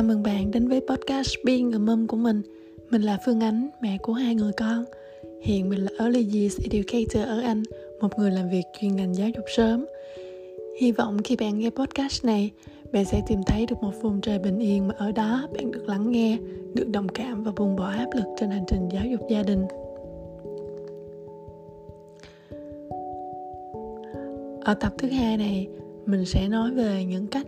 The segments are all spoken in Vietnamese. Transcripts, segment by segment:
Chào mừng bạn đến với podcast Being a Mom của mình. Mình là Phương Ánh, mẹ của hai người con. Hiện mình là Early Years Educator ở Anh Một người làm việc chuyên ngành giáo dục sớm. Hy vọng khi bạn nghe podcast này Bạn sẽ tìm thấy được một vùng trời bình yên Mà ở đó bạn được lắng nghe Được đồng cảm và buông bỏ áp lực trên hành trình giáo dục gia đình. Ở tập thứ hai này Mình sẽ nói về những cách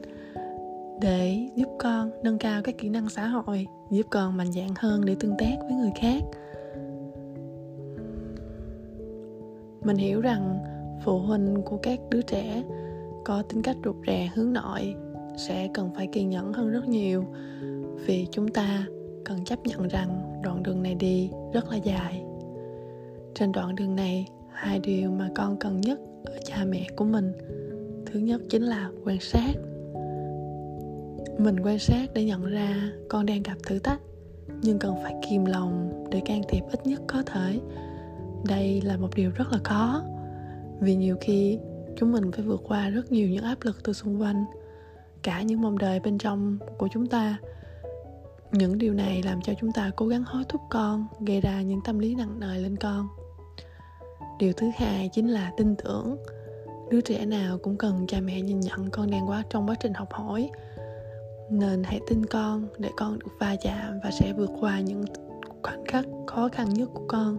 để giúp con nâng cao các kỹ năng xã hội, giúp con mạnh dạn hơn để tương tác với người khác. Mình hiểu rằng phụ huynh của các đứa trẻ có tính cách rụt rè, hướng nội sẽ cần phải kiên nhẫn hơn rất nhiều, vì chúng ta cần chấp nhận rằng đoạn đường này đi rất là dài. Trên đoạn đường này, hai điều mà con cần nhất ở cha mẹ của mình, thứ nhất chính là quan sát mình quan sát để nhận ra con đang gặp thử thách, nhưng cần phải kìm lòng để can thiệp ít nhất có thể. Đây là một điều rất là khó, vì nhiều khi chúng mình phải vượt qua rất nhiều những áp lực từ xung quanh, cả những mong đợi bên trong của chúng ta. Những điều này làm cho chúng ta cố gắng hối thúc con gây ra những tâm lý nặng nề lên con. Điều thứ hai chính là tin tưởng. Đứa trẻ nào cũng cần cha mẹ nhìn nhận con đang quá trong quá trình học hỏi nên hãy tin con để con được va chạm và sẽ vượt qua những khoảnh khắc khó khăn nhất của con.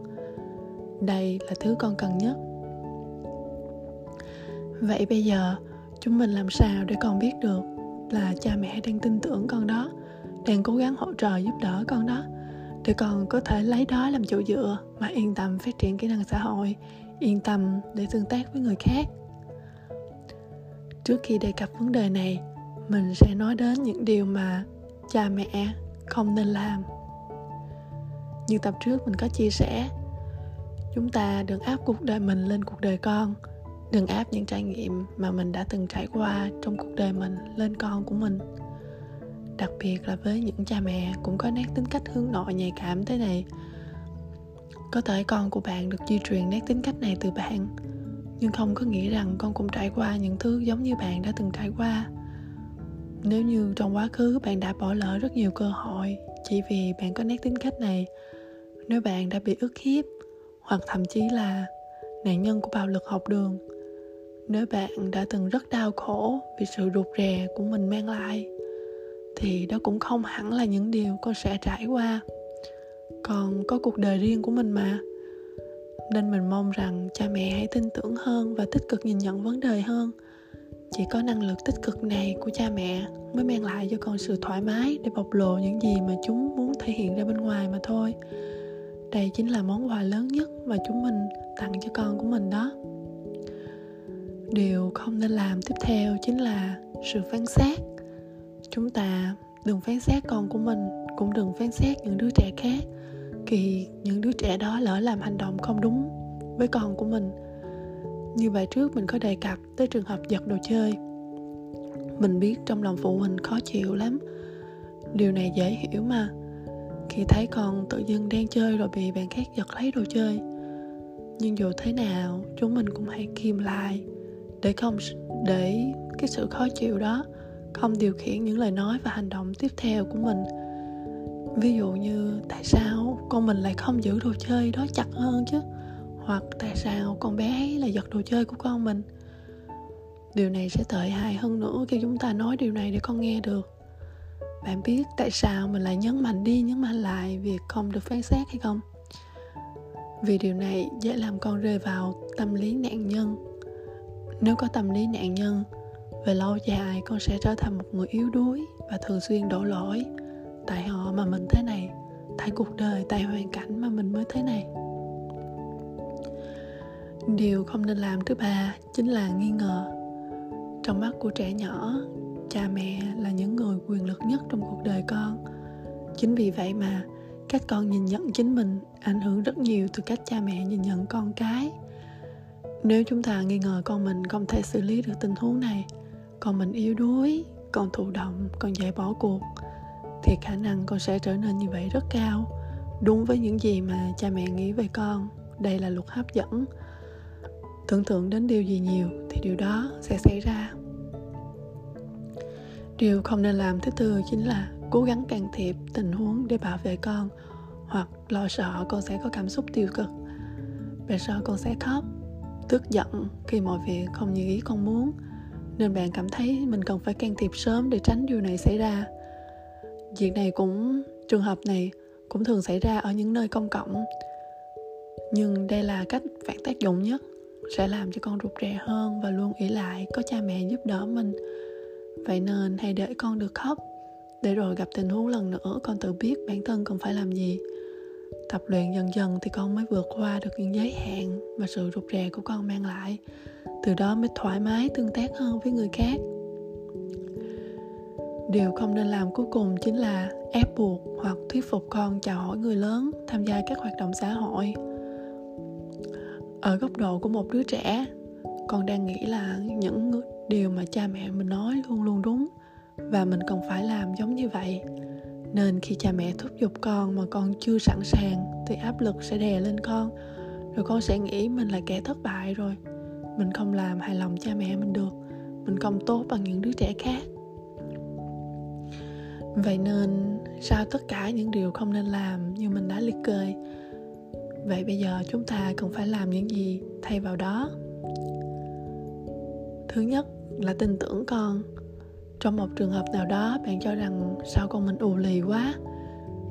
Đây là thứ con cần nhất. Vậy bây giờ, chúng mình làm sao để con biết được là cha mẹ đang tin tưởng con đó, đang cố gắng hỗ trợ giúp đỡ con đó, để con có thể lấy đó làm chỗ dựa mà yên tâm phát triển kỹ năng xã hội, yên tâm để tương tác với người khác? Trước khi đề cập vấn đề này mình sẽ nói đến những điều mà cha mẹ không nên làm. Như tập trước mình có chia sẻ, chúng ta đừng áp cuộc đời mình lên cuộc đời con. Đừng áp những trải nghiệm mà mình đã từng trải qua trong cuộc đời mình lên con của mình. Đặc biệt là với những cha mẹ cũng có nét tính cách hướng nội nhạy cảm thế này. Có thể con của bạn được di truyền nét tính cách này từ bạn, nhưng không có nghĩa rằng con cũng trải qua những thứ giống như bạn đã từng trải qua nếu như trong quá khứ bạn đã bỏ lỡ rất nhiều cơ hội chỉ vì bạn có nét tính cách này, nếu bạn đã bị ức hiếp hoặc thậm chí là nạn nhân của bạo lực học đường, nếu bạn đã từng rất đau khổ vì sự rụt rè của mình mang lại, thì đó cũng không hẳn là những điều con sẽ trải qua. Còn có cuộc đời riêng của mình mà. Nên mình mong rằng cha mẹ hãy tin tưởng hơn và tích cực nhìn nhận vấn đề hơn chỉ có năng lực tích cực này của cha mẹ mới mang lại cho con sự thoải mái để bộc lộ những gì mà chúng muốn thể hiện ra bên ngoài mà thôi. Đây chính là món quà lớn nhất mà chúng mình tặng cho con của mình đó. Điều không nên làm tiếp theo chính là sự phán xét. Chúng ta đừng phán xét con của mình, cũng đừng phán xét những đứa trẻ khác khi những đứa trẻ đó lỡ làm hành động không đúng với con của mình như bài trước mình có đề cập tới trường hợp giật đồ chơi. Mình biết trong lòng phụ huynh khó chịu lắm. Điều này dễ hiểu mà. Khi thấy con tự dưng đang chơi rồi bị bạn khác giật lấy đồ chơi. Nhưng dù thế nào, chúng mình cũng hãy kìm lại để không để cái sự khó chịu đó không điều khiển những lời nói và hành động tiếp theo của mình. Ví dụ như, tại sao con mình lại không giữ đồ chơi đó chặt hơn chứ? Hoặc tại sao con bé ấy là giật đồ chơi của con mình? Điều này sẽ tệ hại hơn nữa khi chúng ta nói điều này để con nghe được. Bạn biết tại sao mình lại nhấn mạnh đi, nhấn mạnh lại việc không được phán xét hay không? Vì điều này dễ làm con rơi vào tâm lý nạn nhân. Nếu có tâm lý nạn nhân, về lâu dài con sẽ trở thành một người yếu đuối và thường xuyên đổ lỗi. Tại họ mà mình thế này, tại cuộc đời, tại hoàn cảnh mà mình mới thế này điều không nên làm thứ ba chính là nghi ngờ. Trong mắt của trẻ nhỏ, cha mẹ là những người quyền lực nhất trong cuộc đời con. Chính vì vậy mà cách con nhìn nhận chính mình ảnh hưởng rất nhiều từ cách cha mẹ nhìn nhận con cái. Nếu chúng ta nghi ngờ con mình không thể xử lý được tình huống này, con mình yếu đuối, con thụ động, con dễ bỏ cuộc, thì khả năng con sẽ trở nên như vậy rất cao. Đúng với những gì mà cha mẹ nghĩ về con, đây là luật hấp dẫn tưởng tượng đến điều gì nhiều thì điều đó sẽ xảy ra. Điều không nên làm thứ tư chính là cố gắng can thiệp tình huống để bảo vệ con, hoặc lo sợ con sẽ có cảm xúc tiêu cực. Bạn sợ con sẽ khóc, tức giận khi mọi việc không như ý con muốn, nên bạn cảm thấy mình cần phải can thiệp sớm để tránh điều này xảy ra. Việc này cũng, trường hợp này cũng thường xảy ra ở những nơi công cộng, nhưng đây là cách phản tác dụng nhất sẽ làm cho con rụt rè hơn và luôn ỷ lại có cha mẹ giúp đỡ mình. Vậy nên hãy để con được khóc, để rồi gặp tình huống lần nữa con tự biết bản thân cần phải làm gì. Tập luyện dần dần thì con mới vượt qua được những giới hạn mà sự rụt rè của con mang lại. Từ đó mới thoải mái, tương tác hơn với người khác. Điều không nên làm cuối cùng chính là ép buộc hoặc thuyết phục con chào hỏi người lớn, tham gia các hoạt động xã hội ở góc độ của một đứa trẻ, con đang nghĩ là những điều mà cha mẹ mình nói luôn luôn đúng và mình cần phải làm giống như vậy. Nên khi cha mẹ thúc giục con mà con chưa sẵn sàng thì áp lực sẽ đè lên con, rồi con sẽ nghĩ mình là kẻ thất bại rồi. Mình không làm hài lòng cha mẹ mình được, mình không tốt bằng những đứa trẻ khác. Vậy nên, sau tất cả những điều không nên làm như mình đã liệt kê vậy bây giờ chúng ta cần phải làm những gì thay vào đó? Thứ nhất là tin tưởng con. Trong một trường hợp nào đó, bạn cho rằng sao con mình ù lì quá,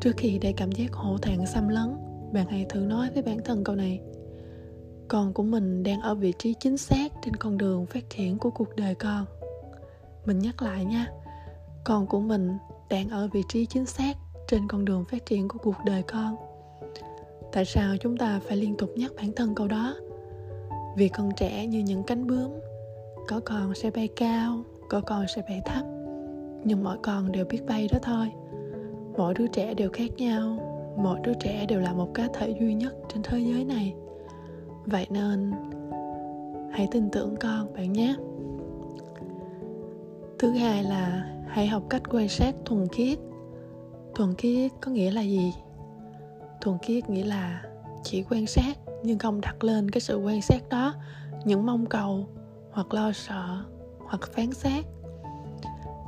trước khi để cảm giác hổ thẹn xâm lấn, bạn hãy thử nói với bản thân câu này. Con của mình đang ở vị trí chính xác trên con đường phát triển của cuộc đời con. Mình nhắc lại nha, con của mình đang ở vị trí chính xác trên con đường phát triển của cuộc đời con tại sao chúng ta phải liên tục nhắc bản thân câu đó? Vì con trẻ như những cánh bướm, có con sẽ bay cao, có con sẽ bay thấp, nhưng mỗi con đều biết bay đó thôi. Mỗi đứa trẻ đều khác nhau, mỗi đứa trẻ đều là một cá thể duy nhất trên thế giới này. Vậy nên, hãy tin tưởng con bạn nhé. Thứ hai là hãy học cách quan sát thuần khiết. Thuần khiết có nghĩa là gì? Thuần khiết nghĩa là chỉ quan sát nhưng không đặt lên cái sự quan sát đó. Những mong cầu hoặc lo sợ hoặc phán xét.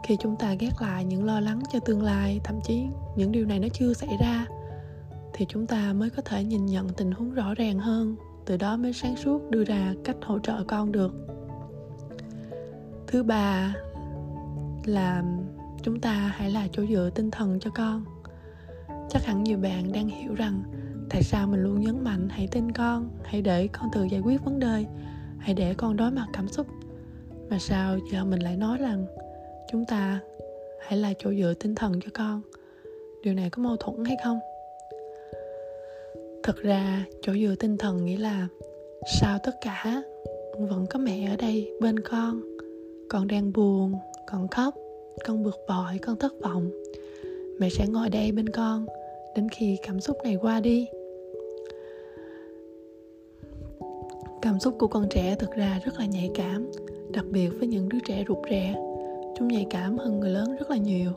Khi chúng ta gác lại những lo lắng cho tương lai, thậm chí những điều này nó chưa xảy ra, thì chúng ta mới có thể nhìn nhận tình huống rõ ràng hơn. Từ đó mới sáng suốt đưa ra cách hỗ trợ con được. Thứ ba là chúng ta hãy là chỗ dựa tinh thần cho con chắc hẳn nhiều bạn đang hiểu rằng tại sao mình luôn nhấn mạnh hãy tin con, hãy để con tự giải quyết vấn đề, hãy để con đối mặt cảm xúc. Mà sao giờ mình lại nói rằng chúng ta hãy là chỗ dựa tinh thần cho con? Điều này có mâu thuẫn hay không? Thật ra, chỗ dựa tinh thần nghĩa là sau tất cả vẫn có mẹ ở đây bên con? Con đang buồn, con khóc, con bực bội, con thất vọng mẹ sẽ ngồi đây bên con, đến khi cảm xúc này qua đi. Cảm xúc của con trẻ thực ra rất là nhạy cảm, đặc biệt với những đứa trẻ rụt rè. Chúng nhạy cảm hơn người lớn rất là nhiều.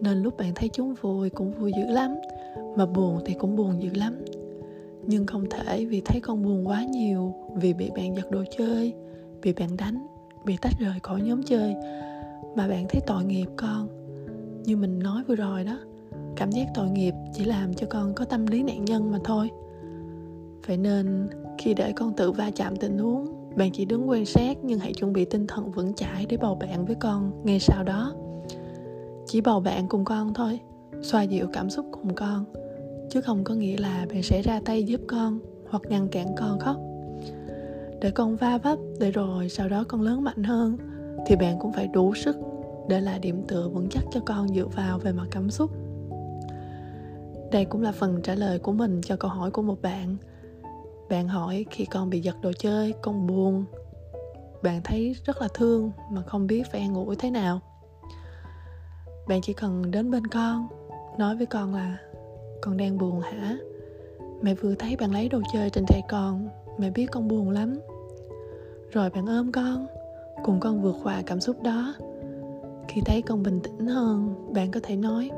Nên lúc bạn thấy chúng vui cũng vui dữ lắm, mà buồn thì cũng buồn dữ lắm. Nhưng không thể vì thấy con buồn quá nhiều, vì bị bạn giật đồ chơi, bị bạn đánh, bị tách rời khỏi nhóm chơi, mà bạn thấy tội nghiệp con như mình nói vừa rồi đó, cảm giác tội nghiệp chỉ làm cho con có tâm lý nạn nhân mà thôi. Vậy nên, khi để con tự va chạm tình huống, bạn chỉ đứng quan sát nhưng hãy chuẩn bị tinh thần vững chãi để bầu bạn với con ngay sau đó. Chỉ bầu bạn cùng con thôi, xoa dịu cảm xúc cùng con, chứ không có nghĩa là bạn sẽ ra tay giúp con hoặc ngăn cản con khóc. Để con va vấp để rồi sau đó con lớn mạnh hơn, thì bạn cũng phải đủ sức để là điểm tựa vững chắc cho con dựa vào về mặt cảm xúc. Đây cũng là phần trả lời của mình cho câu hỏi của một bạn. Bạn hỏi khi con bị giật đồ chơi, con buồn. Bạn thấy rất là thương mà không biết phải an ủi thế nào. Bạn chỉ cần đến bên con, nói với con là, con đang buồn hả? Mẹ vừa thấy bạn lấy đồ chơi trên tay con, mẹ biết con buồn lắm. Rồi bạn ôm con, cùng con vượt qua cảm xúc đó khi thấy con bình tĩnh hơn, bạn có thể nói,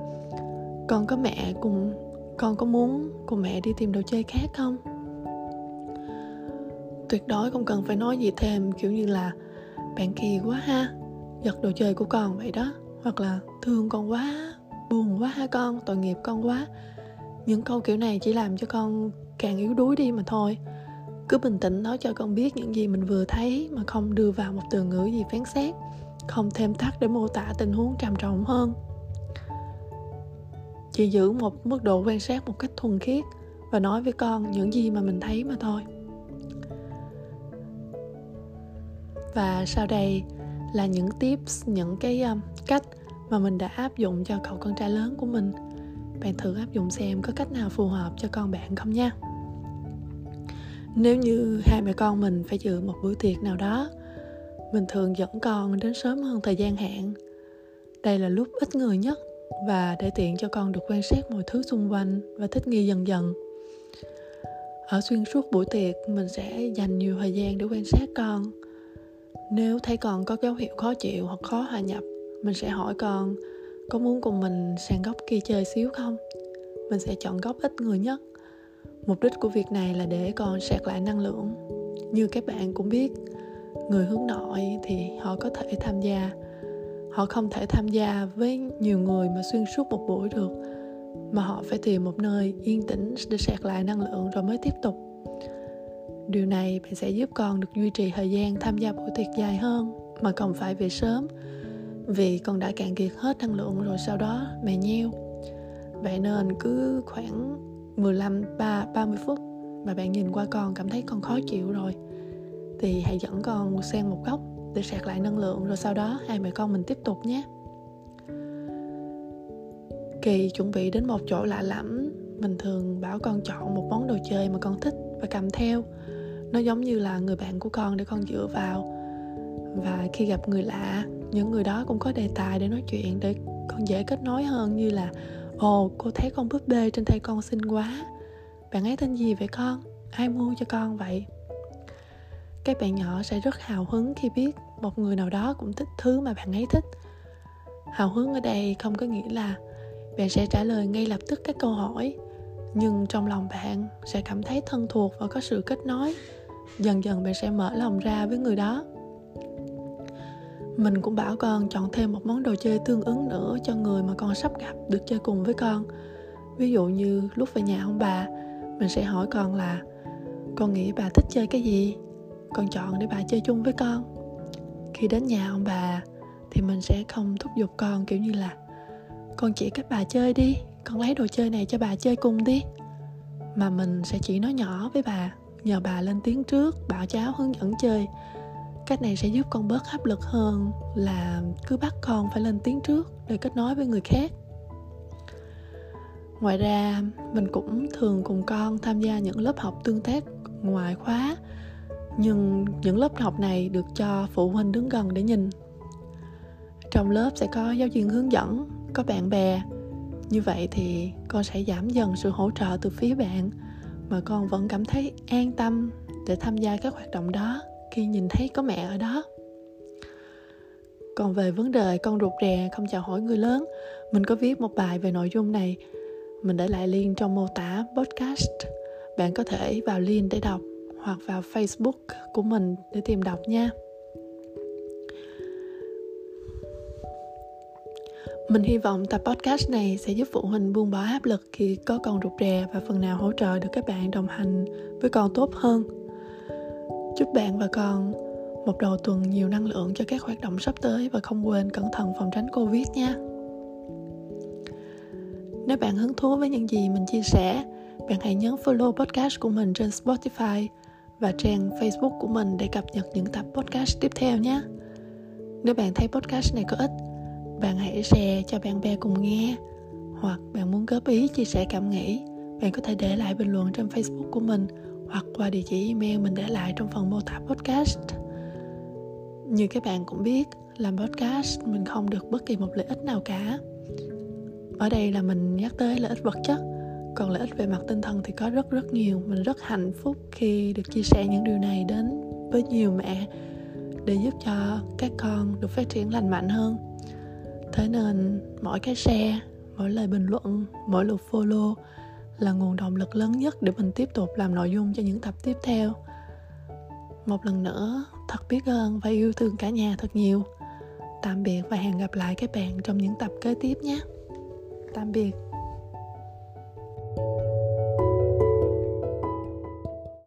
con có mẹ cùng, con có muốn cùng mẹ đi tìm đồ chơi khác không? Tuyệt đối không cần phải nói gì thêm, kiểu như là, bạn kỳ quá ha, giật đồ chơi của con vậy đó. Hoặc là, thương con quá, buồn quá ha con, tội nghiệp con quá. Những câu kiểu này chỉ làm cho con càng yếu đuối đi mà thôi. Cứ bình tĩnh nói cho con biết những gì mình vừa thấy mà không đưa vào một từ ngữ gì phán xét không thêm thắt để mô tả tình huống trầm trọng hơn. Chỉ giữ một mức độ quan sát một cách thuần khiết và nói với con những gì mà mình thấy mà thôi. Và sau đây là những tips những cái um, cách mà mình đã áp dụng cho cậu con trai lớn của mình. Bạn thử áp dụng xem có cách nào phù hợp cho con bạn không nha. Nếu như hai mẹ con mình phải dự một bữa tiệc nào đó mình thường dẫn con đến sớm hơn thời gian hẹn đây là lúc ít người nhất và để tiện cho con được quan sát mọi thứ xung quanh và thích nghi dần dần. Ở xuyên suốt buổi tiệc, mình sẽ dành nhiều thời gian để quan sát con. Nếu thấy con có dấu hiệu khó chịu hoặc khó hòa nhập, mình sẽ hỏi con, có muốn cùng mình sang góc kia chơi xíu không? Mình sẽ chọn góc ít người nhất. Mục đích của việc này là để con sạc lại năng lượng. Như các bạn cũng biết người hướng nội thì họ có thể tham gia. Họ không thể tham gia với nhiều người mà xuyên suốt một buổi được, mà họ phải tìm một nơi yên tĩnh để sạc lại năng lượng rồi mới tiếp tục. Điều này bạn sẽ giúp con được duy trì thời gian tham gia buổi tiệc dài hơn, mà còn phải về sớm, vì con đã cạn kiệt hết năng lượng rồi sau đó mẹ nheo. Vậy nên cứ khoảng 15 3 30 phút mà bạn nhìn qua con cảm thấy con khó chịu rồi thì hãy dẫn con sang một góc để sạc lại năng lượng, rồi sau đó hai mẹ con mình tiếp tục nhé. Kỳ chuẩn bị đến một chỗ lạ lẫm. Mình thường bảo con chọn một món đồ chơi mà con thích và cầm theo. Nó giống như là người bạn của con để con dựa vào. Và khi gặp người lạ, những người đó cũng có đề tài để nói chuyện để con dễ kết nối hơn, như là, ồ, cô thấy con búp bê trên tay con xinh quá. Bạn ấy tên gì vậy con? Ai mua cho con vậy? Các bạn nhỏ sẽ rất hào hứng khi biết một người nào đó cũng thích thứ mà bạn ấy thích. Hào hứng ở đây không có nghĩa là bạn sẽ trả lời ngay lập tức các câu hỏi, nhưng trong lòng bạn sẽ cảm thấy thân thuộc và có sự kết nối. Dần dần bạn sẽ mở lòng ra với người đó. Mình cũng bảo con chọn thêm một món đồ chơi tương ứng nữa cho người mà con sắp gặp được chơi cùng với con. Ví dụ như lúc về nhà ông bà, mình sẽ hỏi con là, con nghĩ bà thích chơi cái gì? Con chọn để bà chơi chung với con. Khi đến nhà ông bà, thì mình sẽ không thúc giục con kiểu như là, con chỉ các bà chơi đi, con lấy đồ chơi này cho bà chơi cùng đi. Mà mình sẽ chỉ nói nhỏ với bà, nhờ bà lên tiếng trước, bảo cháu hướng dẫn chơi. Cách này sẽ giúp con bớt áp lực hơn là cứ bắt con phải lên tiếng trước để kết nối với người khác. Ngoài ra, mình cũng thường cùng con tham gia những lớp học tương tác ngoài khóa nhưng những lớp học này được cho phụ huynh đứng gần để nhìn. Trong lớp sẽ có giáo viên hướng dẫn, có bạn bè. Như vậy thì con sẽ giảm dần sự hỗ trợ từ phía bạn, mà con vẫn cảm thấy an tâm để tham gia các hoạt động đó khi nhìn thấy có mẹ ở đó. Còn về vấn đề con rụt rè không chào hỏi người lớn, mình có viết một bài về nội dung này. Mình để lại link trong mô tả podcast. Bạn có thể vào link để đọc hoặc vào facebook của mình để tìm đọc nha Mình hy vọng tập podcast này sẽ giúp phụ huynh buông bỏ áp lực khi có con rụt rè và phần nào hỗ trợ được các bạn đồng hành với con tốt hơn. Chúc bạn và con một đầu tuần nhiều năng lượng cho các hoạt động sắp tới và không quên cẩn thận phòng tránh Covid nha. Nếu bạn hứng thú với những gì mình chia sẻ, bạn hãy nhấn follow podcast của mình trên Spotify và trang Facebook của mình để cập nhật những tập podcast tiếp theo nhé. Nếu bạn thấy podcast này có ích, bạn hãy share cho bạn bè cùng nghe. Hoặc bạn muốn góp ý chia sẻ cảm nghĩ bạn có thể để lại bình luận trên facebook của mình hoặc qua địa chỉ email mình để lại trong phần mô tả podcast. Như các bạn cũng biết làm podcast mình không được bất kỳ một lợi ích nào cả. Ở đây là mình nhắc tới lợi ích vật chất còn lợi ích về mặt tinh thần thì có rất rất nhiều. Mình rất hạnh phúc khi được chia sẻ những điều này đến với nhiều mẹ để giúp cho các con được phát triển lành mạnh hơn. Thế nên mỗi cái share, mỗi lời bình luận, mỗi lượt follow là nguồn động lực lớn nhất để mình tiếp tục làm nội dung cho những tập tiếp theo. Một lần nữa, thật biết ơn và yêu thương cả nhà thật nhiều. Tạm biệt và hẹn gặp lại các bạn trong những tập kế tiếp nhé. Tạm biệt. you